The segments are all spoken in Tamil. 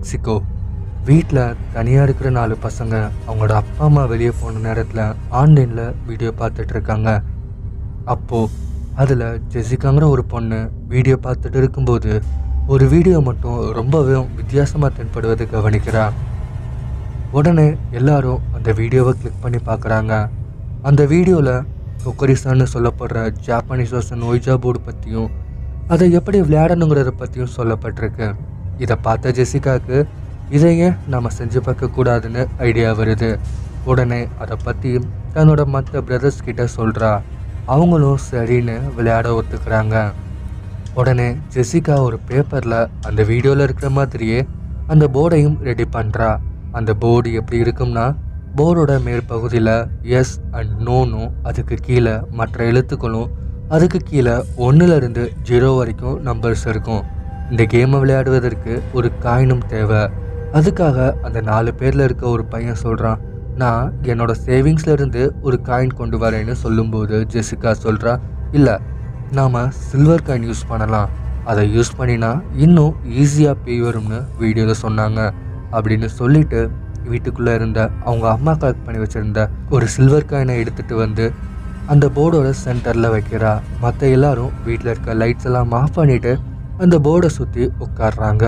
மெக்சிகோ. வீட்டில் தனியாக இருக்கிற நாலு பசங்க அவங்களோட அப்பா அம்மா வெளியே போன நேரத்தில் ஆன்லைனில் வீடியோ பார்த்துட்டு இருக்காங்க. அப்போது அதில் ஜெசிகாங்கிற ஒரு பொண்ணு வீடியோ பார்த்துட்டு இருக்கும்போது ஒரு வீடியோ மட்டும் ரொம்பவே வித்தியாசமாக தென்படுவதை கவனிக்கிறா. உடனே எல்லாரும் அந்த வீடியோவை கிளிக் பண்ணி பார்க்குறாங்க. அந்த வீடியோவில் கொக்கரிசான்னு சொல்லப்படுற ஜாப்பனீஸ் வருஷன் ஒய்ஜா போர்டு பற்றியும் அதை எப்படி விளையாடணுங்கிறத பற்றியும் சொல்லப்பட்டிருக்கு. இதை பார்த்த ஜெசிகாவுக்கு இதையே நாம் செஞ்சு பார்க்கக்கூடாதுன்னு ஐடியா வருது. உடனே அதை பற்றி தன்னோட மற்ற பிரதர்ஸ் கிட்ட சொல்கிறா அவங்களும் சரின்னு விளையாட ஒத்துக்கிறாங்க. உடனே ஜெசிகா ஒரு பேப்பரில் அந்த வீடியோவில் இருக்கிற மாதிரியே அந்த போர்டையும் ரெடி பண்ணுறா அந்த போர்டு எப்படி இருக்கும்னா போர்டோட மேற்பகுதியில் எஸ் அண்ட் நோனும் அதுக்கு கீழே மற்ற எழுத்துக்களும் அதுக்கு கீழே ஒன்றுலேருந்து ஜீரோ வரைக்கும் நம்பர்ஸ் இருக்கும். இந்த கேமை விளையாடுவதற்கு ஒரு காயினும் தேவை. அதுக்காக அந்த நாலு பேரில் இருக்க ஒரு பையன் சொல்கிறான் நான் என்னோட சேவிங்ஸ்லேருந்து ஒரு காயின் கொண்டு வரேன்னு சொல்லும்போது ஜெசிகா சொல்கிறா இல்லை நாம் சில்வர் காயின் யூஸ் பண்ணலாம். அதை யூஸ் பண்ணினா இன்னும் ஈஸியாக பே வரும்னு வீடியோவில் சொன்னாங்க அப்படின்னு சொல்லிட்டு வீட்டுக்குள்ளே இருந்த அவங்க அம்மா கலெக்ட் பண்ணி வச்சுருந்த ஒரு சில்வர் காயினை எடுத்துகிட்டு வந்து அந்த போர்டோட சென்டரில் வைக்கிறா. மற்ற எல்லாரும் வீட்டில் இருக்க லைட்ஸ் எல்லாம் ஆஃப் பண்ணிவிட்டு அந்த போர்டை சுற்றி உட்காடுறாங்க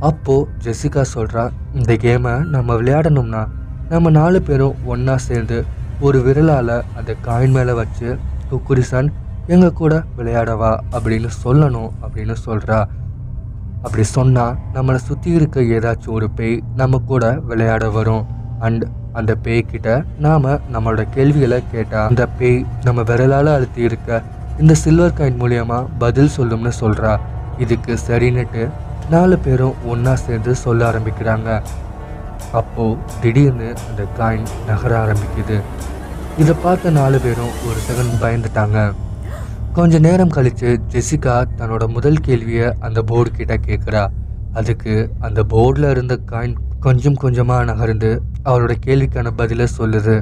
அப்போது ஜெசிகா சொல்கிறா இந்த கேமை நம்ம விளையாடணும்னா நம்ம நாலு பேரும் ஒன்றா சேர்ந்து ஒரு விரலால் அந்த காயின் மேலே வச்சு குக்குரிசன் எங்கள் கூட விளையாடவா அப்படின்னு சொல்லணும் அப்படின்னு சொல்கிறா அப்படி சொன்னால் நம்மளை சுற்றி இருக்க ஏதாச்சும் ஒரு பேய் நம்ம கூட விளையாட வரும். அண்ட் அந்த பேய்கிட்ட நாம் நம்மளோட கேள்விகளை கேட்டால் அந்த பேய் நம்ம விரலால் அழுத்தி இருக்க இந்த சில்வர் காயின் மூலியமாக பதில் சொல்லும்னு சொல்கிறா இதுக்கு சரின்னுட்டு நாலு பேரும் ஒன்றா சேர்ந்து சொல்ல ஆரம்பிக்கிறாங்க. அப்போது திடீர்னு அந்த காயின் நகர ஆரம்பிக்குது. இதை பார்த்த நாலு பேரும் ஒரு செகண்ட் பயந்துட்டாங்க. கொஞ்ச நேரம் கழித்து ஜெசிகா தன்னோட முதல் கேள்வியை அந்த போர்டு கிட்ட கேட்குறா அதுக்கு அந்த போர்டில் இருந்த காயின் கொஞ்சம் கொஞ்சமாக நகர்ந்து அவரோட கேள்விக்கான பதிலை சொல்லுது.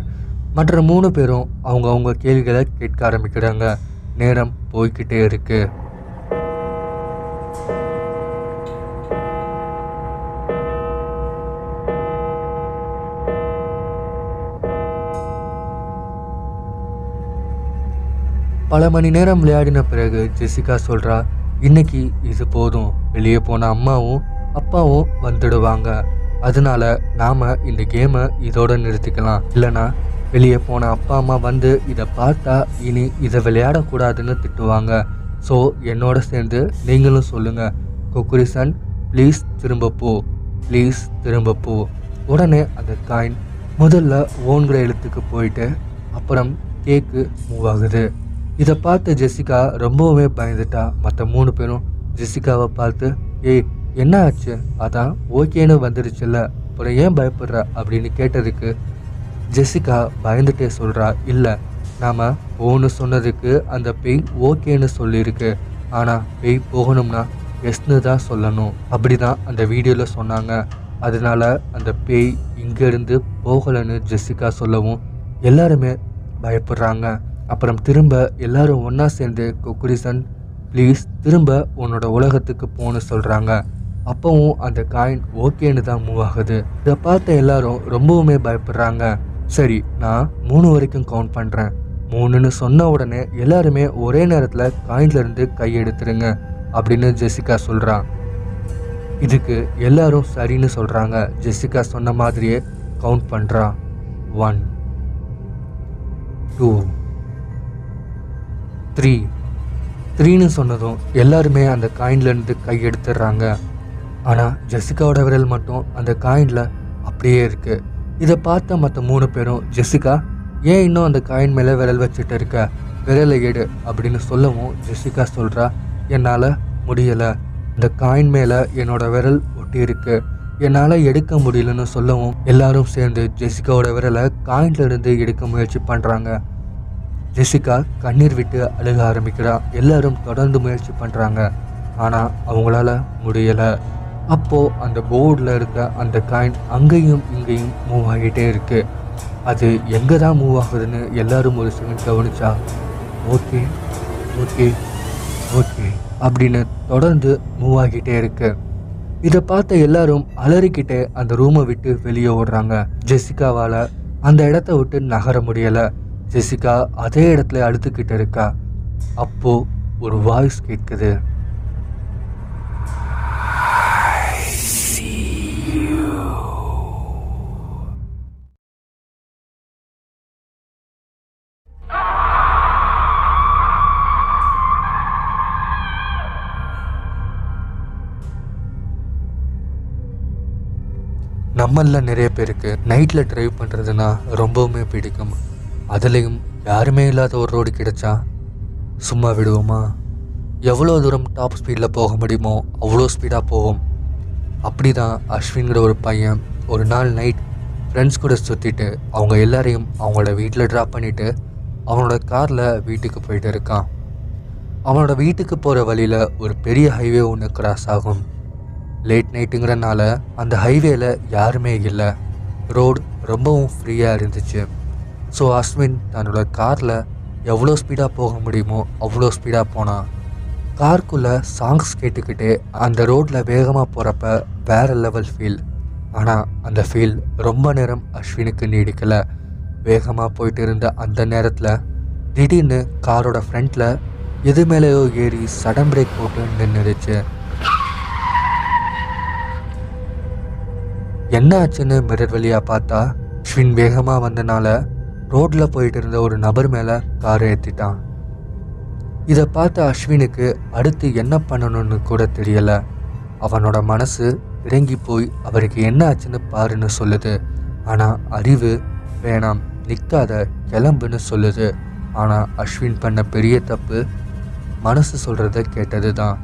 மற்ற மூணு பேரும் அவங்க அவங்க கேள்விகளை கேட்க ஆரம்பிக்கிறாங்க. நேரம் போய்கிட்டே இருக்குது பல மணி நேரம் விளையாடின பிறகு ஜெசிகா சொல்றா இன்னைக்கு இது போதும். வெளியே போன அம்மாவும் அப்பாவும் வந்துடுவாங்க. அதனால நாம இந்த கேமை இதோட நிறுத்திக்கலாம். இல்லைனா வெளியே போன அப்பா அம்மா வந்து இதை பார்த்தா இனி இதை விளையாடக்கூடாதுன்னு திட்டுவாங்க. ஸோ என்னோட சேர்ந்து நீங்களும் சொல்லுங்க. குக்குரிசன் ப்ளீஸ் திரும்ப போ. ப்ளீஸ் திரும்ப போ. உடனே அந்த காயின் முதல்ல ஓன்கிற எழுத்துக்கு போயிட்டு அப்புறம் கேக்கு மூவ் ஆகுது. இதை பார்த்த ஜெசிகா ரொம்பவுமே பயந்துட்டா. மற்ற மூணு பேரும் ஜெசிகாவை பார்த்து ஏய் என்ன ஆச்சு? அதான் ஓகேன்னு வந்துருச்சுல்ல. அப்புறம் ஏன் பயப்படுற? அப்படின்னு கேட்டதுக்கு ஜெசிகா பயந்துட்டே சொல்கிறா இல்லை நாம் ஓன்னு சொன்னதுக்கு அந்த பேய் ஓகேன்னு சொல்லியிருக்கு. ஆனால் பேய் போகணும்னா எஸ்னு தான் சொல்லணும். அப்படி தான் அந்த வீடியோவில் சொன்னாங்க. அதனால அந்த பேய் இங்கேருந்து போகலைன்னு ஜெசிகா சொல்லவும் எல்லாருமே பயப்படுறாங்க. அப்புறம் திரும்ப எல்லாரும் ஒன்றா சேர்ந்து குக்குரிசன் ப்ளீஸ் திரும்ப உன்னோட உலகத்துக்கு போன்னு சொல்கிறாங்க அப்பவும் அந்த காயின் ஓகேன்னு தான் மூவ் ஆகுது. இதை பார்த்த எல்லாரும் ரொம்பவுமே பயப்படுறாங்க. சரி நான் மூணு வரைக்கும் கவுண்ட் பண்ணுறேன் மூணுன்னு சொன்ன உடனே எல்லாருமே ஒரே நேரத்தில் காயின்லேருந்து கையெடுத்துருங்க அப்படின்னு ஜெசிகா சொல்கிறான் இதுக்கு எல்லாரும் சரின்னு சொல்கிறாங்க ஜெசிகா சொன்ன மாதிரியே கவுண்ட் பண்ணுறான் ஒன் டூ த்ரீ த்ரீன்னு சொன்னதும் எல்லாருமே அந்த காயின்லேருந்து கை எடுத்துடுறாங்க. ஆனால் ஜெசிகாவோட விரல் மட்டும் அந்த காயினில் அப்படியே இருக்குது இதை பார்த்த மற்ற மூணு பேரும் ஜெசிகா ஏன் இன்னும் அந்த காயின் மேலே விரல் வச்சுட்டு இருக்க? விரலை எடு அப்படின்னு சொல்லவும் ஜெசிகா சொல்கிறா என்னால் முடியலை. இந்த காயின் மேலே என்னோட விரல் ஒட்டி இருக்கு. என்னால் எடுக்க முடியலன்னு சொல்லவும் எல்லாரும் சேர்ந்து ஜெசிகாவோட விரலை காயின்லேருந்து எடுக்க முயற்சி பண்ணுறாங்க ஜெசிகா கண்ணீர் விட்டு அழுக ஆரம்பிக்கிறா. எல்லாரும் தொடர்ந்து முயற்சி பண்ணுறாங்க ஆனால் அவங்களால முடியலை. அப்போது அந்த போர்டில் இருக்க அந்த காயின் அங்கேயும் இங்கேயும் மூவ் ஆகிட்டே இருக்கு. அது எங்கே தான் மூவ் ஆகுதுன்னு எல்லாரும் ஒரு செகண்ட் கவனிச்சா ஓகே ஓகே ஓகே அப்படின்னு தொடர்ந்து மூவ் ஆகிட்டே இருக்கு. இதை பார்த்த எல்லாரும் அலறிக்கிட்டே அந்த ரூமை விட்டு வெளியே ஓடுறாங்க. ஜெசிகாவால் அந்த இடத்த விட்டு நகர முடியலை. ஜெசிகா அதே இடத்துல அழுத்துக்கிட்டு இருக்கா? அப்போ ஒரு வாய்ஸ் கேட்குது. நம்மளில் நிறைய பேருக்கு நைட்டில் டிரைவ் பண்ணுறதுனா ரொம்பவுமே பிடிக்கும். அதுலேயும் யாருமே இல்லாத ஒரு ரோடு கிடைச்சா சும்மா விடுவோமா? எவ்வளோ தூரம் டாப் ஸ்பீடில் போக முடியுமோ அவ்வளோ ஸ்பீடாக போவோம். அப்படி தான் அஸ்வின்கிற ஒரு பையன் ஒரு நாள் நைட் ஃப்ரெண்ட்ஸ் கூட சுற்றிட்டு அவங்க எல்லாரையும் அவங்களோட வீட்டில் ட்ராப் பண்ணிவிட்டு அவனோட காரில் வீட்டுக்கு போயிட்டு இருக்கான். அவனோட வீட்டுக்கு போகிற வழியில் ஒரு பெரிய ஹைவே ஒன்று கிராஸ் ஆகும். லேட் நைட்டுங்கிறனால அந்த ஹைவேல யாருமே இல்லை. ரோடு ரொம்பவும் ஃப்ரீயாக இருந்துச்சு. ஸோ அஸ்வின் தன்னோட காரில் எவ்வளோ ஸ்பீடாக போக முடியுமோ அவ்வளோ ஸ்பீடாக போனான் கார்க்குள்ளே சாங்ஸ் கேட்டுக்கிட்டே அந்த ரோட்டில் வேகமாக போகிறப்ப வேற லெவல் ஃபீல் ஆனால் அந்த ஃபீல் ரொம்ப நேரம் அஸ்வினுக்கு நீடிக்கலை. வேகமாக போயிட்டு இருந்த அந்த நேரத்தில் திடீர்னு காரோட ஃப்ரண்ட்டில் எது மேலேயோ ஏறி சடன் பிரேக் போட்டு நின்றுடுச்சு என்ன ஆச்சுன்னு மிரர் வழியாக பார்த்தா அஸ்வின் வேகமாக வந்தனால ரோட்டில் போயிட்டு இருந்த ஒரு நபர் மேலே காரை ஏற்றிட்டான் இதை பார்த்த அஸ்வினுக்கு அடுத்து என்ன பண்ணணும்னு கூட தெரியலை. அவனோட மனசு இறங்கி போய் அவருக்கு என்ன ஆச்சுன்னு பாருன்னு சொல்லுது. ஆனால் அறிவு வேணாம் நிற்காத கிளம்புன்னு சொல்லுது. ஆனால் அஸ்வின் பண்ண பெரிய தப்பு மனசு சொல்கிறத கேட்டது தான்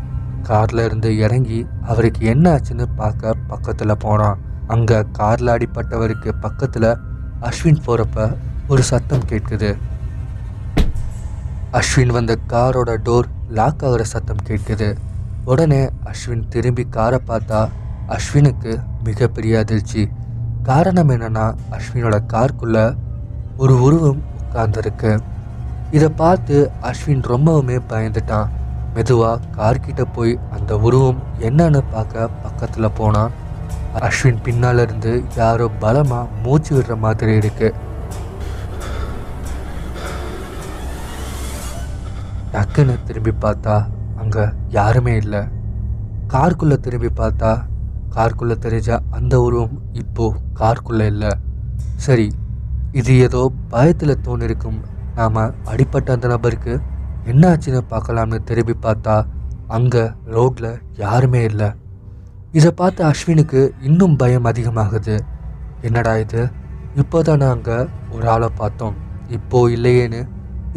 காரில் இருந்து இறங்கி அவருக்கு என்ன ஆச்சுன்னு பார்க்க பக்கத்தில் போனான் அங்கே காரில் அடிப்பட்டவருக்கு பக்கத்தில் அஸ்வின் போகிறப்ப ஒரு சத்தம் கேட்குது. அஸ்வின் வந்த காரோட டோர் லாக் ஆகிற சத்தம் கேட்குது. உடனே அஸ்வின் திரும்பி காரை பார்த்தா அஸ்வினுக்கு மிகப்பெரிய அதிர்ச்சி. காரணம் என்னன்னா அஸ்வினோட கார்க்குள்ள ஒரு உருவம் உட்கார்ந்துருக்கு. இதை பார்த்து அஸ்வின் ரொம்பவுமே பயந்துட்டான். மெதுவாக கார்கிட்ட போய் அந்த உருவம் என்னன்னு பார்க்க பக்கத்தில் போனான். அஸ்வின் பின்னால இருந்து யாரோ பலமாக மூச்சு விடுற மாதிரி இருக்கு. டக்குன்னு திரும்பி பார்த்தா அங்கே யாருமே இல்லை. காருக்குள்ளே திரும்பி பார்த்தா காருக்குள்ளே தெரிஞ்ச அந்த உருவம் இப்போது காருக்குள்ளே இல்லை. சரி இது ஏதோ பயத்தில் தோணிருக்கும். நாம் அடிப்பட்ட அந்த நபருக்கு என்ன ஆச்சுன்னு பார்க்கலாம்னு திரும்பி பார்த்தா அங்கே ரோட்டில் யாருமே இல்லை. இதை பார்த்த அஸ்வினுக்கு இன்னும் பயம் அதிகமாகுது. என்னடா இது? இப்போதானே அங்கே ஒரு ஆளை பார்த்தோம். இப்போ இல்லையேன்னு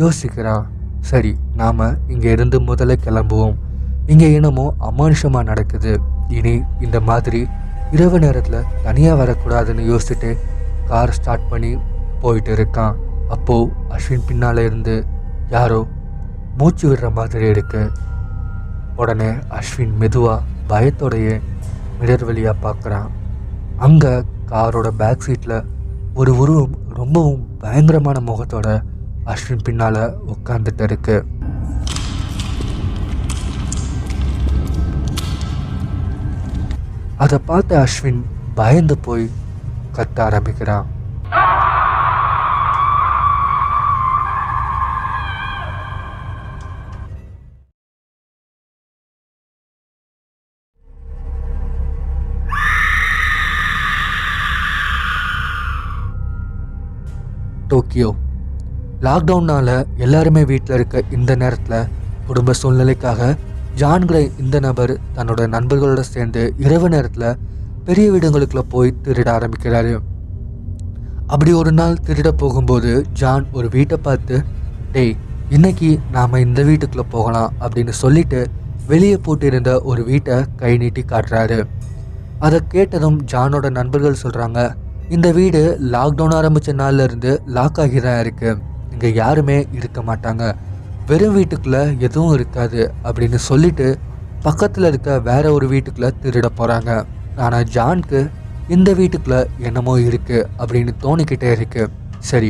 யோசிக்கிறான். சரி நாம் இங்கே இருந்து முதல்ல கிளம்புவோம். இங்கே என்னமோ அமானுஷமாக நடக்குது. இனி இந்த மாதிரி இரவு நேரத்தில் தனியாக வரக்கூடாதுன்னு யோசிச்சுட்டு கார் ஸ்டார்ட் பண்ணி போயிட்டு இருக்கான். அப்போது அஸ்வின் பின்னால் இருந்து யாரோ மூச்சு விடுற மாதிரி இருக்கு. உடனே அஸ்வின் மெதுவாக பயத்தோடையே மிடர் வழியாக பார்க்குறான் அங்கே காரோட பேக் சீட்டில் ஒரு உருவம் ரொம்பவும் பயங்கரமான முகத்தோட அஸ்வின் பின்னால் உட்காந்துட்டு இருக்கு அதை பார்த்த அஸ்வின் பயந்து போய் கத்த ஆரம்பிக்கிறான். டோக்கியோ. லாக்டவுனால் எல்லாருமே வீட்டில் இருக்க இந்த நேரத்தில் குடும்ப சூழ்நிலைக்காக ஜான்கிற இந்த நபர் தன்னோட நண்பர்களோட சேர்ந்து இரவு நேரத்தில் பெரிய வீடுகளுக்குள்ள போய் திருட ஆரம்பிக்கிறாரு. அப்படி ஒரு நாள் திருட போகும்போது ஜான் ஒரு வீட்டை பார்த்து டேய் இன்னைக்கு நாம் இந்த வீட்டுக்குள்ளே போகலாம் அப்படின்னு சொல்லிட்டு வெளியே போட்டிருந்த ஒரு வீட்டை கை நீட்டி காட்டுறாரு. அதை கேட்டதும் ஜானோட நண்பர்கள் சொல்கிறாங்க இந்த வீடு லாக்டவுன் ஆரம்பித்த நாள்லேருந்து லாக் ஆகி தான் இருக்குது இங்கே யாருமே இருக்க மாட்டாங்க. வெறும் வீட்டுக்குள்ளே எதுவும் இருக்காது அப்படின்னு சொல்லிட்டு பக்கத்தில் இருக்க வேற ஒரு வீட்டுக்குள்ளே திருட போகிறாங்க ஆனால் ஜான்க்கு இந்த வீட்டுக்குள்ளே என்னமோ இருக்குது அப்படின்னு தோணிக்கிட்டே இருக்கு. சரி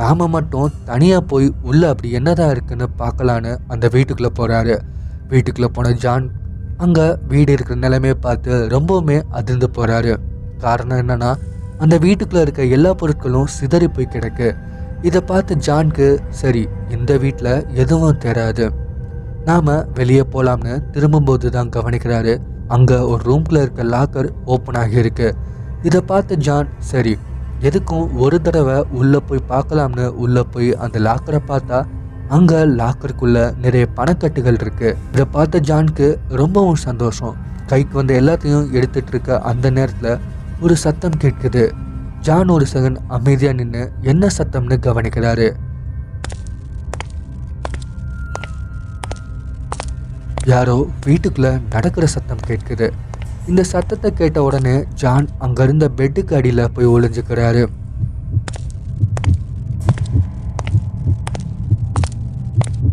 நாம் மட்டும் தனியாக போய் உள்ளே அப்படி என்னதான் இருக்குன்னு பார்க்கலான்னு அந்த வீட்டுக்குள்ளே போகிறாரு வீட்டுக்குள்ளே போன ஜான் அங்கே வீடு இருக்கிற நிலைமையை பார்த்து ரொம்பவுமே அதிர்ந்து போகிறாரு காரணம் என்னென்னா அந்த வீட்டுக்குள்ளே இருக்க எல்லா பொருட்களும் சிதறி போய் கிடக்கு. இதை பார்த்து ஜான்க்கு சரி இந்த வீட்டில் எதுவும் தெரியாது நாம் வெளியே போகலாம்னு திரும்பும்போது தான் கவனிக்கிறாரு. அங்கே ஒரு ரூம்குள்ளே இருக்க லாக்கர் ஓப்பன் ஆகியிருக்கு. இதை பார்த்து ஜான் சரி எதுக்கும் ஒரு தடவை உள்ளே போய் பார்க்கலாம்னு உள்ளே போய் அந்த லாக்கரை பார்த்தா அங்கே லாக்கருக்குள்ளே நிறைய பணக்கட்டுகள் இருக்குது இதை பார்த்த ஜான்க்கு ரொம்பவும் சந்தோஷம். கைக்கு வந்த எல்லாத்தையும் எடுத்துகிட்டு இருக்க அந்த நேரத்தில் ஒரு சத்தம் கேட்குது. ஜான் ஒரு செகண்ட் அமைதியாக நின்று என்ன சத்தம்னு கவனிக்கிறாரு. யாரோ வீட்டுக்குள்ள நடக்கிற சத்தம் கேட்குது. இந்த சத்தத்தை கேட்ட உடனே ஜான் அங்கேருந்த பெட்டுக்கு அடியில் போய் ஒளிஞ்சுக்கிறாரு.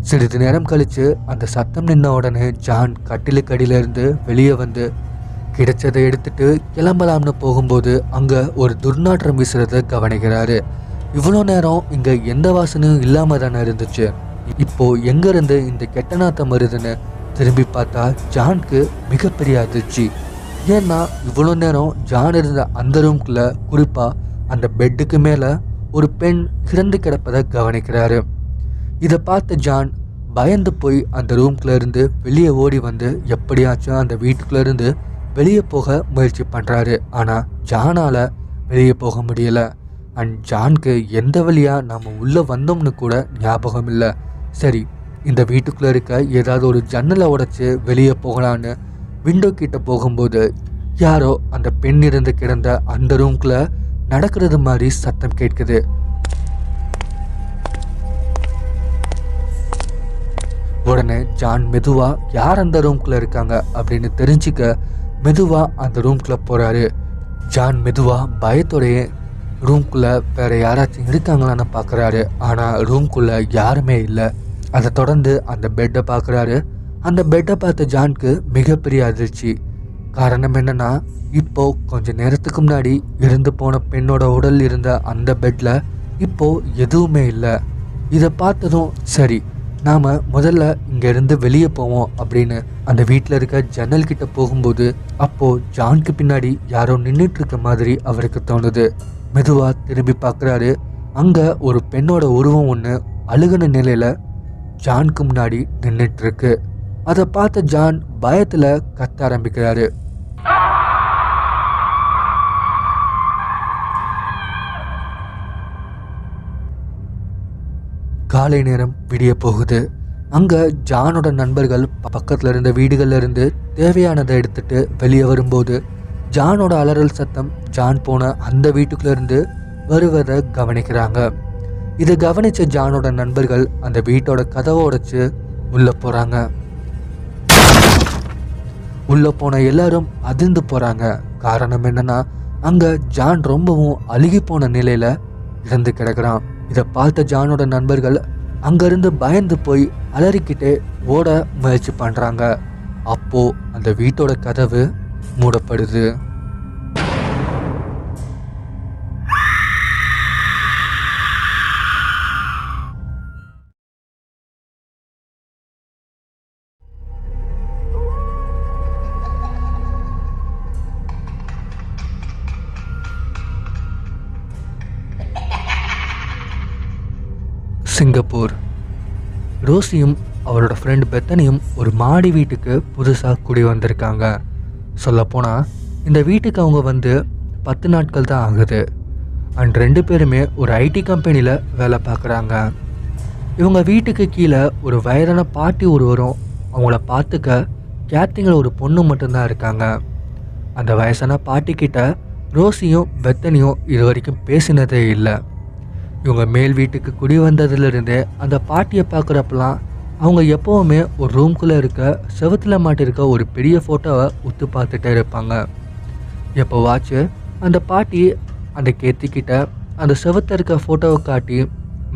சிறிது நேரம் கழிச்சு அந்த சத்தம் நின்ன உடனே ஜான் கட்டிலுக்கு அடியில இருந்து வெளியே வந்து கிடைச்சதை எடுத்துட்டு கிளம்பலாம்னு போகும்போது அங்கே ஒரு துர்நாற்றம் வீசுறத கவனிக்கிறாரு. இவ்வளோ நேரம் இங்கே எந்த வாசனையும் இல்லாமல் தானே இருந்துச்சு. இப்போ எங்கேருந்து இந்த கெட்ட நாத்தம் வருதுன்னு திரும்பி பார்த்தா ஜான்க்கு மிகப்பெரிய அதிர்ச்சி. ஏன்னா இவ்வளோ நேரம் ஜான் இருந்த அந்த ரூம்குள்ள குறிப்பாக அந்த பெட்டுக்கு மேலே ஒரு பெண் இறந்து கிடப்பதை கவனிக்கிறாரு. இதை பார்த்த ஜான் பயந்து போய் அந்த ரூம்குள்ளேருந்து வெளியே ஓடி வந்து எப்படியாச்சும் அந்த வீட்டுக்குள்ளேருந்து வெளியே போக முயற்சி பண்ணுறாரு ஆனால் ஜானால் வெளியே போக முடியலை. அண்ட் ஜான்க்கு எந்த வழியாக நாம் உள்ளே வந்தோம்னு கூட ஞாபகம் இல்லை சரி இந்த வீட்டுக்குள்ளே இருக்க ஏதாவது ஒரு ஜன்னலை உடச்சி வெளியே போகலான்னு விண்டோ கிட்ட போகும்போது யாரோ அந்த பெண் இருந்து கிடந்த அந்த ரூம்குள்ள நடக்கிறது மாதிரி சத்தம் கேட்குது. உடனே ஜான் மெதுவாக யார் அந்த ரூம்குள்ளே இருக்காங்க? அப்படின்னு தெரிஞ்சுக்க மெதுவாக அந்த ரூம்குள்ளே போகிறாரு ஜான் மெதுவாக பயத்தோடைய ரூம்குள்ளே வேறு யாராச்சும் இருக்காங்களான்னு பார்க்கறாரு ஆனால் ரூம்குள்ளே யாருமே இல்லை. அதை தொடர்ந்து அந்த பெட்டை பார்க்குறாரு அந்த பெட்டை பார்த்த ஜான்க்கு மிகப்பெரிய அதிர்ச்சி. காரணம் என்னன்னா இப்போ கொஞ்ச நேரத்துக்கு முன்னாடி இறந்து போன பெண்ணோட உடல் இருந்த அந்த பெட்டில் இப்போ எதுவுமே இல்லை. இதை பார்த்ததும் சரி நாம் முதல்ல இங்கேருந்து வெளியே போவோம் அப்படின்னு அந்த வீட்டில் இருக்க ஜன்னல் கிட்ட போகும்போது அப்போது ஜான்க்கு பின்னாடி யாரோ நின்றுட்டு இருக்க மாதிரி அவருக்கு தோணுது. மெதுவாக திரும்பி பார்க்குறாரு அங்கே ஒரு பெண்ணோட உருவம் ஒன்று அழுகின நிலையில் ஜான்க்கு முன்னாடி நின்றுட்டுருக்கு அதை பார்த்த ஜான் பயத்தில் கத்த ஆரம்பிக்கிறாரு. காலை நேரம் விடிய போகுது. அங்கே ஜானோட நண்பர்கள் பக்கத்தில் இருந்த வீடுகளில் இருந்து தேவையானதை எடுத்துட்டு வெளியே வரும்போது ஜானோட அலறல் சத்தம் ஜான் போன அந்த வீட்டுக்குள்ளேருந்து வருவதை கவனிக்கிறாங்க. இதை கவனித்த ஜானோட நண்பர்கள் அந்த வீட்டோட கதவை உடைச்சு உள்ளே போகிறாங்க உள்ளே போன எல்லாரும் அதிர்ந்து போகிறாங்க காரணம் என்னன்னா அங்கே ஜான் ரொம்பவும் அழுகி போன நிலையில் இறந்து கிடக்கிறான். இதை பார்த்த ஜானோட நண்பர்கள் அங்கிருந்து பயந்து போய் அலறிக்கிட்டே ஓட முயற்சி பண்ணுறாங்க அப்போ அந்த வீட்டோட கதவு மூடப்படுது. சிங்கப்பூர். ரோசியும் அவரோட ஃப்ரெண்ட் பெத்தனியும் ஒரு மாடி வீட்டுக்கு புதுசாக குடி வந்திருக்காங்க. சொல்லப்போனால் இந்த வீட்டுக்கு அவங்க வந்து பத்து நாட்கள் தான் ஆகுது. அண்ட் ரெண்டு பேருமே ஒரு ஐடி கம்பெனியில் வேலை பார்க்குறாங்க. இவங்க வீட்டுக்கு கீழே ஒரு வயதான பாட்டி ஒருவரும் அவங்கள பார்த்துக்க கேத்திங்கில் ஒரு பொண்ணு மட்டும்தான் இருக்காங்க. அந்த வயசான பாட்டிக்கிட்ட ரோசியும் பெத்தனியும் இது வரைக்கும் பேசினதே இல்லை. இவங்க மேல் வீட்டுக்கு குடி வந்ததுலேருந்தே அந்த பாட்டியை பார்க்குறப்பெல்லாம் அவங்க எப்போவுமே ஒரு ரூம்குள்ளே இருக்க செவத்தில் மாட்டிருக்க ஒரு பெரிய ஃபோட்டோவை உத்து பார்த்துட்டே இருப்பாங்க. எப்போவாச்சு அந்த பாட்டி அந்த கேத்திக்கிட்ட அந்த செவத்தில் இருக்க ஃபோட்டோவை காட்டி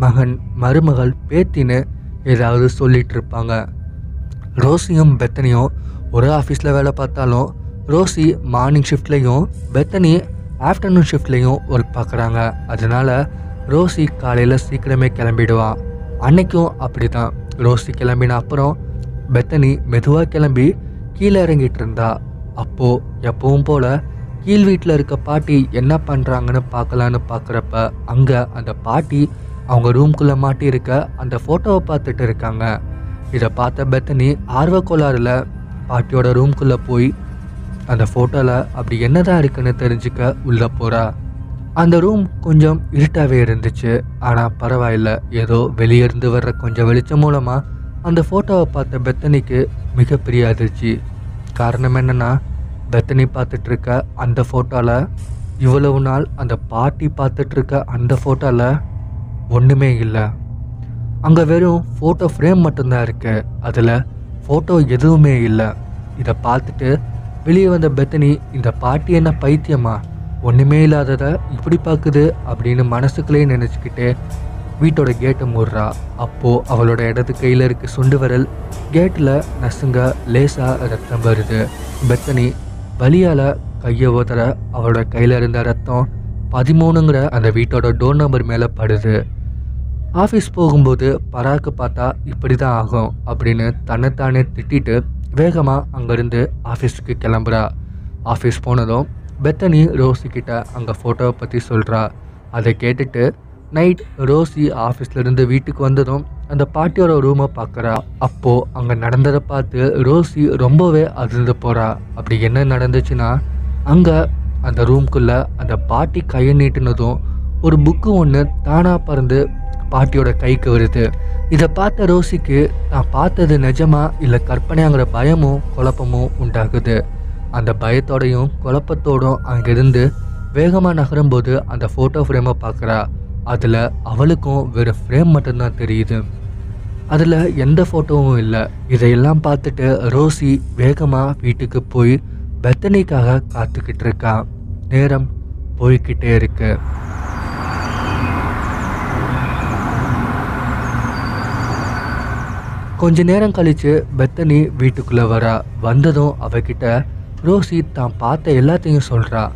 மகன் மருமகள் பேத்தின்னு ஏதாவது சொல்லிகிட்டு இருப்பாங்க. ரோசியும் பெத்தனியும் ஒரே ஆஃபீஸில் வேலை பார்த்தாலும் ரோசி மார்னிங் ஷிஃப்ட்லேயும் பெத்தனி ஆஃப்டர்நூன் ஷிஃப்ட்லேயும் ஒர்க் பார்க்குறாங்க அதனால ரோசி காலையில் சீக்கிரமே கிளம்பிடுவா. அன்னைக்கும் அப்படி தான் ரோசி கிளம்பின அப்புறம் பெத்தனி மெதுவாக கிளம்பி கீழே இறங்கிட்டு இருந்தா. அப்போது எப்பவும் போல் கீழ் வீட்டில் இருக்க பாட்டி என்ன பண்ணுறாங்கன்னு பார்க்கலான்னு பார்க்குறப்ப அங்கே அந்த பாட்டி அவங்க ரூம்குள்ளே மாட்டி இருக்க அந்த ஃபோட்டோவை பார்த்துட்டு இருக்காங்க. இதை பார்த்த பெத்தனி ஆர்வக்கோளாறுல பாட்டியோட ரூம்குள்ளே போய் அந்த ஃபோட்டோவில் அப்படி என்னதான் இருக்குன்னு தெரிஞ்சுக்க உள்ளே போகிறா அந்த ரூம் கொஞ்சம் இருட்டாகவே இருந்துச்சு. ஆனால் பரவாயில்ல. ஏதோ வெளியே இருந்து வர்ற கொஞ்சம் வெளிச்சம் மூலமாக அந்த ஃபோட்டோவை பார்த்த பெத்தனிக்கு மிகப்பெரிய அதிர்ச்சி. காரணம் என்னன்னா பெத்தனி பார்த்துட்ருக்க அந்த ஃபோட்டோவில் இவ்வளவு நாள் அந்த பாட்டி பார்த்துட்ருக்க அந்த ஃபோட்டோவில் ஒன்றுமே இல்லை. அங்கே வெறும் ஃபோட்டோ ஃப்ரேம் மட்டும்தான் இருக்கு. அதில் ஃபோட்டோ எதுவுமே இல்லை. இதை பார்த்துட்டு வெளியே வந்த பெத்தனி இந்த பாட்டி என்ன பைத்தியமா? ஒன்றுமே இல்லாததை இப்படி பார்க்குது அப்படின்னு மனசுக்குள்ளேயே நினச்சிக்கிட்டு வீட்டோட கேட்டை மூடுறா. அப்போது அவளோட இடது கையில் இருக்க சுண்டு விரல் கேட்டில் நசுங்க லேசாக ரத்தம் வருது. பெத்தனி வலியால் கையை ஓதுற அவளோட கையில் இருந்த ரத்தம் பதிமூணுங்கிற அந்த வீட்டோட டோர் நம்பர் மேலே படுது. ஆஃபீஸ் போகும்போது பராக்கு பார்த்தா இப்படி தான் ஆகும் அப்படின்னு தன்னைத்தானே திட்டிட்டு வேகமாக அங்கேருந்து ஆஃபீஸுக்கு கிளம்புறா. ஆஃபீஸ் போனதும் பெத்தனி ரோசிக்கிட்ட அங்கே ஃபோட்டோவை பற்றி சொல்கிறா அதை கேட்டுட்டு நைட் ரோசி ஆஃபீஸ்லேருந்து வீட்டுக்கு வந்ததும் அந்த பாட்டியோட ரூமை பார்க்குறா அப்போது அங்கே நடந்ததை பார்த்து ரோசி ரொம்பவே அதிர்ந்து போகிறா அப்படி என்ன நடந்துச்சுன்னா அங்கே அந்த ரூம்குள்ளே அந்த பாட்டி கையை நீட்டினதும் ஒரு புக்கு ஒன்று தானாக பறந்து பாட்டியோட கைக்கு வருது. இதை பார்த்த ரோசிக்கு நான் பார்த்தது நிஜமா இல்லை கற்பனையாங்கிற பயமும் குழப்பமும் உண்டாகுது. அந்த பயத்தோடையும் குழப்பத்தோடும் அங்கிருந்து வேகமாக நகரும்போது அந்த ஃபோட்டோ ஃப்ரேமை பார்க்குறா. அதில் அவளுக்கும் வெறும் ஃப்ரேம் மட்டும்தான் தெரியுது. அதில் எந்த ஃபோட்டோவும் இல்லை. இதையெல்லாம் பார்த்துட்டு ரோசி வேகமாக வீட்டுக்கு போய் பெத்தனிக்காக காத்துக்கிட்டு இருக்கா. நேரம் போய்கிட்டே இருக்கு. கொஞ்ச நேரம் கழித்து பெத்தனி வீட்டுக்குள்ளே வரா. வந்ததும் அவகிட்ட ரோசி தான் பார்த்த எல்லாத்தையும் சொல்கிறா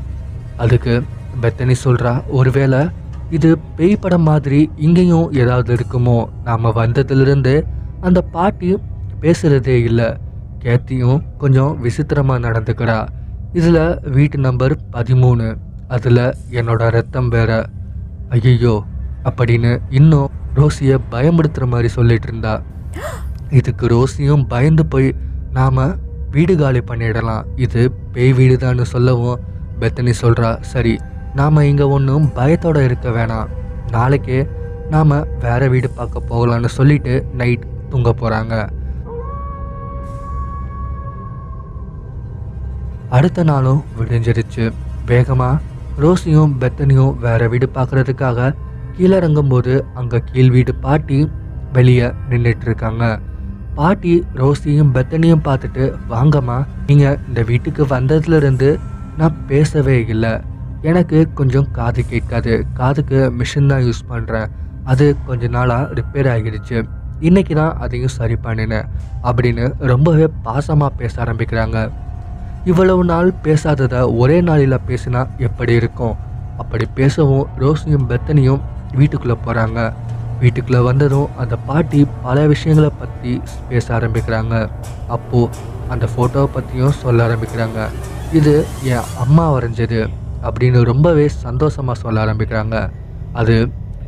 அதுக்கு பெத்தனி சொல்கிறா ஒருவேளை இது பேய் படம் மாதிரி இங்கேயும் ஏதாவது இருக்குமோ? நாம் வந்ததுலேருந்து அந்த பாட்டி பேசுகிறதே இல்லை. கேத்தியும் கொஞ்சம் விசித்திரமாக நடந்துக்கிறா. இதில் வீட்டு நம்பர் பதிமூணு. அதில் என்னோட ரத்தம் வேற. ஐயோ அப்படின்னு இன்னும் ரோசியை பயமுடுத்துகிற மாதிரி சொல்லிட்டு இருந்தா. இதுக்கு ரோசியும் பயந்து போய் நாம் வீடு காலி பண்ணிடலாம். இது பேய் வீடுதான்னு சொல்லவும் பெத்தனி சொல்கிறா சரி நாம் இங்கே ஒன்றும் பயத்தோடு இருக்க வேணாம். நாளைக்கே நாம் வேறு வீடு பார்க்க போகலான்னு சொல்லிட்டு நைட் தூங்க போகிறாங்க அடுத்த நாளும் விடிஞ்சிருச்சு. வேகமாக ரோசியும் பெத்தனியும் வேறு வீடு பார்க்கறதுக்காக கீழே இறங்கும்போது அங்கே கீழ் வீடு பாட்டி வெளியே நின்றுட்டு இருக்காங்க. பாட்டி ரோசியும் பெத்தனியும் பார்த்துட்டு வாங்கம்மா நீங்கள் இந்த வீட்டுக்கு வந்ததுலேருந்து நான் பேசவே இல்லை. எனக்கு கொஞ்சம் காது கேட்காது. காதுக்கு மிஷின் தான் யூஸ் பண்ணுறேன் அது கொஞ்ச நாளாக ரிப்பேர் ஆகிடுச்சு. இன்னைக்கு தான் அதையும் சரி பண்ணினேன் அப்படின்னு ரொம்பவே பாசமாக பேச ஆரம்பிக்கிறாங்க. இவ்வளவு நாள் பேசாததை ஒரே நாளில் பேசினா எப்படி இருக்கும்? அப்படி பேசவும் ரோஸியும் பெத்தனியும் வீட்டுக்குள்ளே போகிறாங்க வீட்டுக்குள்ளே வந்ததும் அந்த பாட்டி பல விஷயங்களை பற்றி பேச ஆரம்பிக்கிறாங்க. அப்போது அந்த ஃபோட்டோவை பற்றியும் சொல்ல ஆரம்பிக்கிறாங்க. இது என் அம்மா வரைஞ்சது அப்படின்னு ரொம்பவே சந்தோஷமாக சொல்ல ஆரம்பிக்கிறாங்க. அது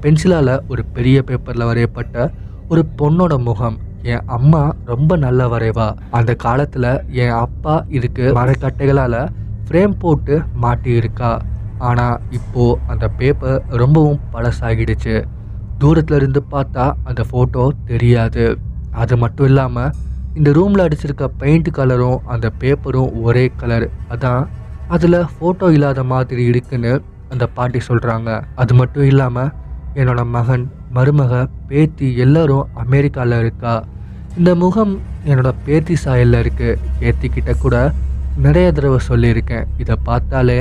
பென்சிலால் ஒரு பெரிய பேப்பரில் வரையப்பட்ட ஒரு பொண்ணோட முகம். என் அம்மா ரொம்ப நல்ல வரைவா. அந்த காலத்தில் என் அப்பா இதுக்கு மரக்கட்டைகளால் ஃப்ரேம் போட்டு மாட்டியிருக்கா. ஆனால் இப்போது அந்த பேப்பர் ரொம்பவும் பழசாகிடுச்சு. தூரத்தில் இருந்து பார்த்தா அந்த ஃபோட்டோ தெரியாது. அது மட்டும் இல்லாமல் இந்த ரூமில் அடிச்சிருக்க பெயிண்ட் கலரும் அந்த பேப்பரும் ஒரே கலர் அதான் அதில் ஃபோட்டோ இல்லாத மாதிரி இருக்குன்னு அந்த பாட்டி சொல்கிறாங்க அது மட்டும் இல்லாமல் என்னோட மகன் மருமக பேத்தி எல்லோரும் அமெரிக்காவில் இருக்கா. இந்த முகம் என்னோட பேத்தி சாயலில் இருக்குது பேத்திக்கிட்ட கூட நிறைய தடவை சொல்லியிருக்கேன். இதை பார்த்தாலே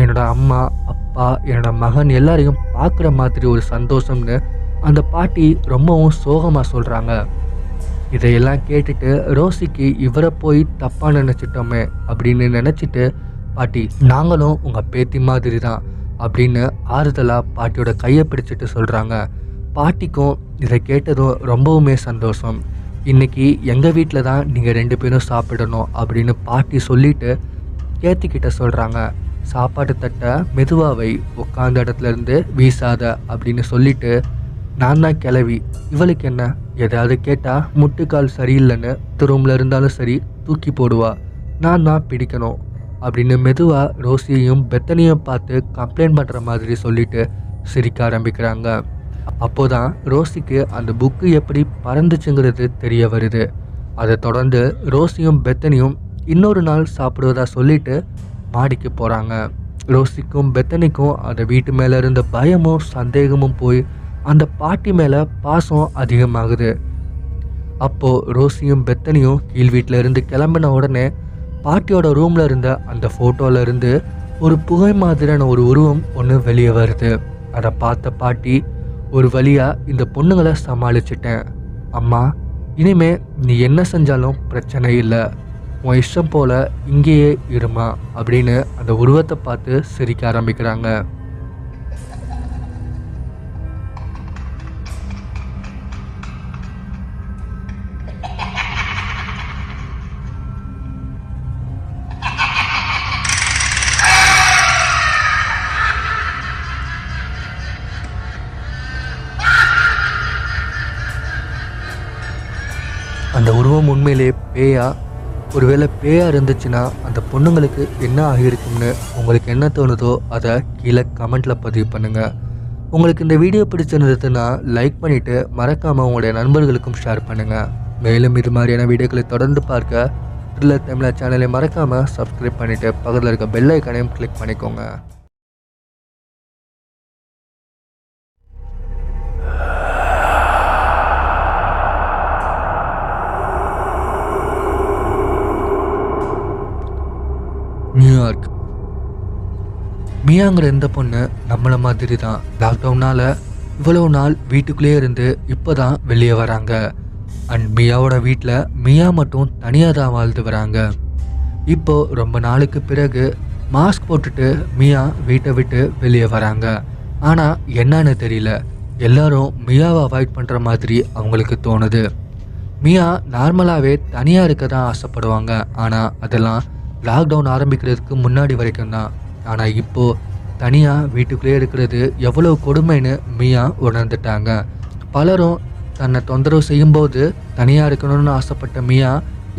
என்னோட அம்மா அப்பா அப்பா என்னோட மகன் எல்லாரையும் பார்க்குற மாதிரி ஒரு சந்தோஷம்னு அந்த பாட்டி ரொம்பவும் சோகமாக சொல்கிறாங்க இதையெல்லாம் கேட்டுட்டு ரோசிக்கு இவரை போய் தப்பாக நினச்சிட்டோமே அப்படின்னு நினச்சிட்டு பாட்டி நாங்களும் உங்கள் பேத்தி மாதிரி தான் அப்படின்னு ஆறுதலாக பாட்டியோட கையை பிடிச்சிட்டு சொல்கிறாங்க பாட்டிக்கும் இதை கேட்டதும் ரொம்பவுமே சந்தோஷம். இன்னைக்கு எங்கள் வீட்டில் தான் நீங்கள் ரெண்டு பேரும் சாப்பிடணும் அப்படின்னு பாட்டி சொல்லிட்டு கேத்திக்கிட்ட சொல்கிறாங்க சாப்பாட்டு தட்டை மெதுவாவை உட்காந்த இடத்துல இருந்து வீசாத அப்படின்னு சொல்லிட்டு நான் தான் கிளவி. இவளுக்கு என்ன? ஏதாவது கேட்டால் முட்டுக்கால் சரியில்லைன்னு திரும்பல இருந்தாலும் சரி தூக்கி போடுவா. நான் தான் பிடிக்கணும் அப்படின்னு மெதுவாக ரோசியையும் பெத்தனையும் பார்த்து கம்ப்ளைண்ட் பண்ணுற மாதிரி சொல்லிட்டு சிரிக்க ஆரம்பிக்கிறாங்க. அப்போதான் ரோசிக்கு அந்த புக்கு எப்படி பறந்துச்சுங்கிறது தெரிய வருது. அதை தொடர்ந்து ரோசியும் பெத்தனியும் இன்னொரு நாள் சாப்பிடுவதா சொல்லிட்டு மாடிக்கு போகிறாங்க ரோசிக்கும் பெத்தனிக்கும் அந்த வீட்டு மேலே இருந்த பயமும் சந்தேகமும் போய் அந்த பாட்டி மேலே பாசம் அதிகமாகுது. அப்போது ரோசியும் பெத்தனியும் கீழ் வீட்டில் இருந்து கிளம்பின உடனே பாட்டியோட ரூமில் இருந்த அந்த ஃபோட்டோவில் இருந்து ஒரு புகை மாதிரியான ஒரு உருவம் ஒன்று வெளியே வருது. அதை பார்த்த பாட்டி ஒரு வழியாக இந்த பொண்ணுங்களை சமாளிச்சிட்டேன். அம்மா இனிமே நீ என்ன செஞ்சாலும் பிரச்சனை இல்லை. உன் இஷ்டம் போல இங்கேயே இருமா அப்படின்னு அந்த உருவத்தை பார்த்து சிரிக்க ஆரம்பிக்கிறாங்க. அந்த உருவம் உண்மையிலே பேயா ஒருவேளை பேயாக இருந்துச்சுன்னா அந்த பொண்ணுங்களுக்கு என்ன ஆகியிருக்கும்னு உங்களுக்கு என்ன தோணுதோ அதை கீழே கமெண்ட்டில் பதிவு பண்ணுங்கள் உங்களுக்கு இந்த வீடியோ பிடிச்சிருந்ததுன்னா லைக் பண்ணிவிட்டு மறக்காமல் உங்களுடைய நண்பர்களுக்கும் ஷேர் பண்ணுங்கள் மேலும் இது மாதிரியான வீடியோக்களை தொடர்ந்து பார்க்க த்ரில்லர் தமிழா சேனலை மறக்காமல் சப்ஸ்கிரைப் பண்ணிவிட்டு பக்கத்தில் இருக்க பெல் ஐக்கனையும் கிளிக் பண்ணிக்கோங்க. நியூயார்க். மியாங்கிற இந்த பொண்ணு நம்மளை மாதிரி தான் லாக்டவுனால் இவ்வளவு நாள் வீட்டுக்குள்ளேயே இருந்து இப்போ தான் வெளியே வராங்க. அண்ட் மியாவோட வீட்டில் மியா மட்டும் தனியாக தான் வாழ்ந்து வராங்க. இப்போ ரொம்ப நாளுக்கு பிறகு மாஸ்க் போட்டுட்டு மியா வீட்டை விட்டு வெளியே வராங்க. ஆனால் என்னன்னு தெரியல. எல்லாரும் மியாவை அவாய்ட் பண்ணுற மாதிரி அவங்களுக்கு தோணுது. மியா நார்மலாகவே தனியாக இருக்க தான் ஆசைப்படுவாங்க. ஆனால் அதெல்லாம் லாக்டவுன் ஆரம்பிக்கிறதுக்கு முன்னாடி வரைக்கும் தான். ஆனால் இப்போது தனியாக வீட்டுக்குள்ளேயே இருக்கிறது எவ்வளோ கொடுமைன்னு மியா உணர்ந்துட்டாங்க. பலரும் தன்னை தொந்தரவு செய்யும்போது தனியாக இருக்கணும்னு ஆசைப்பட்ட மியா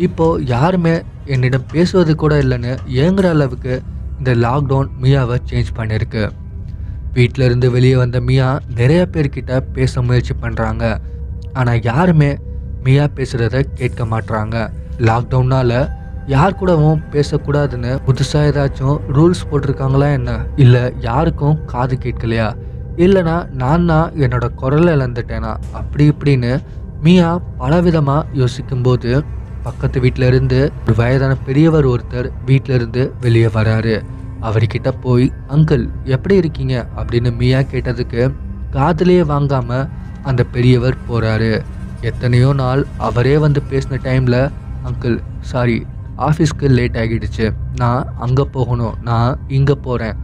இப்போது யாருமே என்னிடம் பேசுவது கூட இல்லைன்னு ஏங்குற அளவுக்கு இந்த லாக்டவுன் மியாவை சேஞ்ச் பண்ணியிருக்கு வீட்டிலேருந்து வெளியே வந்த மியா நிறைய பேர்கிட்ட பேச முயற்சி பண்ணுறாங்க ஆனால் யாருமே மியா பேசுகிறத கேட்க மாட்றாங்க. லாக்டவுனால் யார் கூடவும் பேசக்கூடாதுன்னு புதுசாக ஏதாச்சும் ரூல்ஸ் போட்டிருக்காங்களா என்ன? இல்லை யாருக்கும் காது கேட்கலையா? இல்லைனா நான் தான் என்னோட குரலை இழந்துட்டேனா? அப்படி இப்படின்னு மியா பலவிதமாக யோசிக்கும்போது பக்கத்து வீட்டில் இருந்து ஒரு வயதான பெரியவர் ஒருத்தர் வீட்டில இருந்து வெளியே வராரு. அவர்கிட்ட போய் அங்கிள் எப்படி இருக்கீங்க? அப்படின்னு மியா கேட்டதுக்கு காதுலயே வாங்காம அந்த பெரியவர் போறாரு. எத்தனையோ நாள் அவரே வந்து பேசின டைம்ல அங்கிள் சாரி ஆஃபீஸ்க்கு லேட் ஆகிடுச்சு. நான் அங்கே போகணும். நான் இங்கே போகிறேன்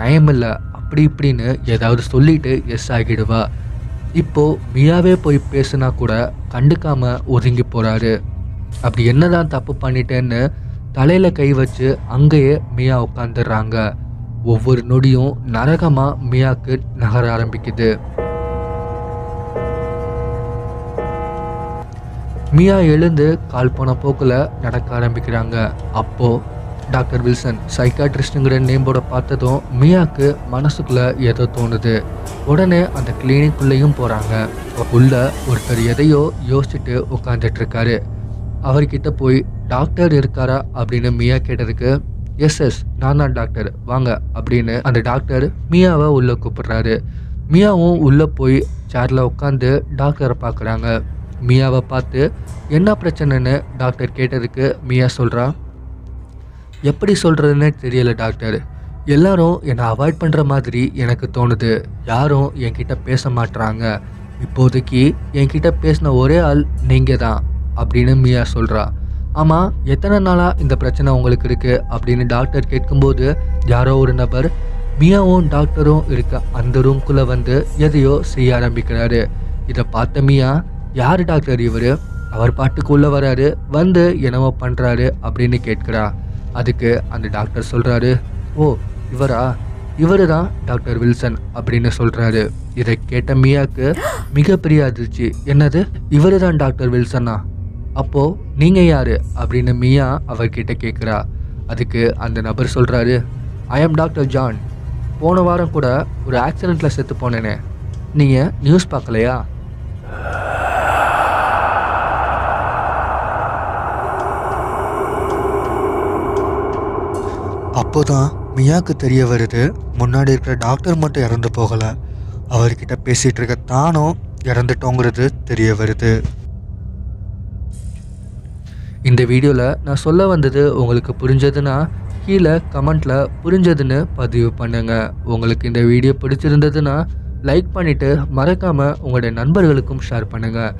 டைம் இல்லை. அப்படி இப்படின்னு ஏதாவது சொல்லிட்டு எஸ் ஆகிடுவா. இப்போது மியாவே போய் பேசுனா கூட கண்டுக்காமல் ஒதுங்கி போகிறாரு அப்படி என்னதான் தப்பு பண்ணிட்டேன்னு தலையில் கை வச்சு அங்கேயே மியா உட்காந்துடுறாங்க ஒவ்வொரு நொடியும் நரகமாக மியாவுக்கு நகர ஆரம்பிக்குது. மியா எழுந்து கால் போன போக்கில் நடக்க ஆரம்பிக்கிறாங்க. அப்போது டாக்டர் வில்சன் சைக்காட்ரிஸ்ட்டுங்கிற நேம்போட பார்த்ததும் மியாவுக்கு மனசுக்குள்ளே ஏதோ தோணுது. உடனே அந்த கிளினிக்குள்ளேயும் போகிறாங்க உள்ள ஒருத்தர் எதையோ யோசிச்சுட்டு உட்காந்துட்ருக்காரு அவர்கிட்ட போய் டாக்டர் இருக்காரா? அப்படின்னு மியா கேட்டதுக்கு எஸ் எஸ் நான் தான் டாக்டர். வாங்க அப்படின்னு அந்த டாக்டர் மியாவை உள்ளே கூப்பிடுறாரு. மியாவும் உள்ளே போய் சேரில் உட்காந்து டாக்டரை பார்க்குறாங்க. மியாவை பார்த்து என்ன பிரச்சனைன்னு டாக்டர் கேட்டதுக்கு மியா சொல்கிறா எப்படி சொல்கிறதுன்னு தெரியல டாக்டர். எல்லாரும் என்னை அவாய்ட் பண்ணுற மாதிரி எனக்கு தோணுது. யாரும் என்கிட்ட பேச மாட்டுறாங்க இப்போதைக்கு என்கிட்ட பேசின ஒரே ஆள் நீங்கள் தான் அப்படின்னு மியா சொல்கிறா ஆமாம் எத்தனை நாளாக இந்த பிரச்சனை உங்களுக்கு இருக்குது அப்படின்னு டாக்டர் கேட்கும்போது யாரோ ஒரு நபர் மியாவும் டாக்டரும் இருக்க அந்த ரூம்குள்ளே வந்து எதையோ செய்ய ஆரம்பிக்கிறாரு. இதை பார்த்த மியா யார் டாக்டர் இவர்? அவர் பாட்டுக்கு உள்ள வராரு வந்து என்னவோ பண்ணுறாரு அப்படின்னு கேட்குறா. அதுக்கு அந்த டாக்டர் சொல்கிறாரு ஓ இவரா? இவரு தான் டாக்டர் வில்சன் அப்படின்னு சொல்கிறாரு இதை கேட்ட மியாவுக்கு மிகப்பெரிய அதிர்ச்சி. என்னது? இவர் தான் டாக்டர் வில்சனா? அப்போது நீங்கள் யார்? அப்படின்னு மியா அவர்கிட்ட கேட்குறா. அதுக்கு அந்த நபர் சொல்கிறாரு ஐ எம் டாக்டர் ஜான். போன வாரம் கூட ஒரு ஆக்சிடெண்ட்டில் செத்து போனேனே. நீங்கள் நியூஸ் பார்க்கலையா? அப்போதான் மியாவுக்கு தெரிய வருது முன்னாடி இருக்கிற டாக்டர் மட்டும் இறந்து போகலை. அவர்கிட்ட பேசிகிட்டு இருக்க தானும் இறந்துட்டோங்கிறது தெரிய வருது. இந்த வீடியோவில் நான் சொல்ல வந்தது உங்களுக்கு புரிஞ்சதுன்னா கீழே கமெண்ட்டில் புரிஞ்சதுன்னு பதிவு பண்ணுங்கள் உங்களுக்கு இந்த வீடியோ பிடிச்சிருந்ததுன்னா லைக் பண்ணிவிட்டு மறக்காமல் உங்களுடைய நண்பர்களுக்கும் ஷேர் பண்ணுங்கள்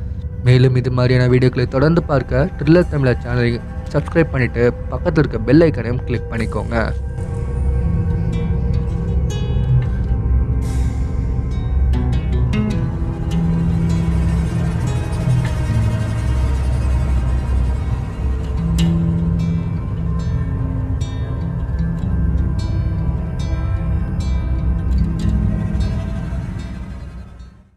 மேலும் இது மாதிரியான வீடியோக்களை தொடர்ந்து பார்க்க ட்ரில்லர் தமிழர் சேனலை சப்ஸ்கிரைப் பண்ணிவிட்டு பக்கத்தில் இருக்க பெல் ஐக்கனையும் கிளிக் பண்ணிக்கோங்க.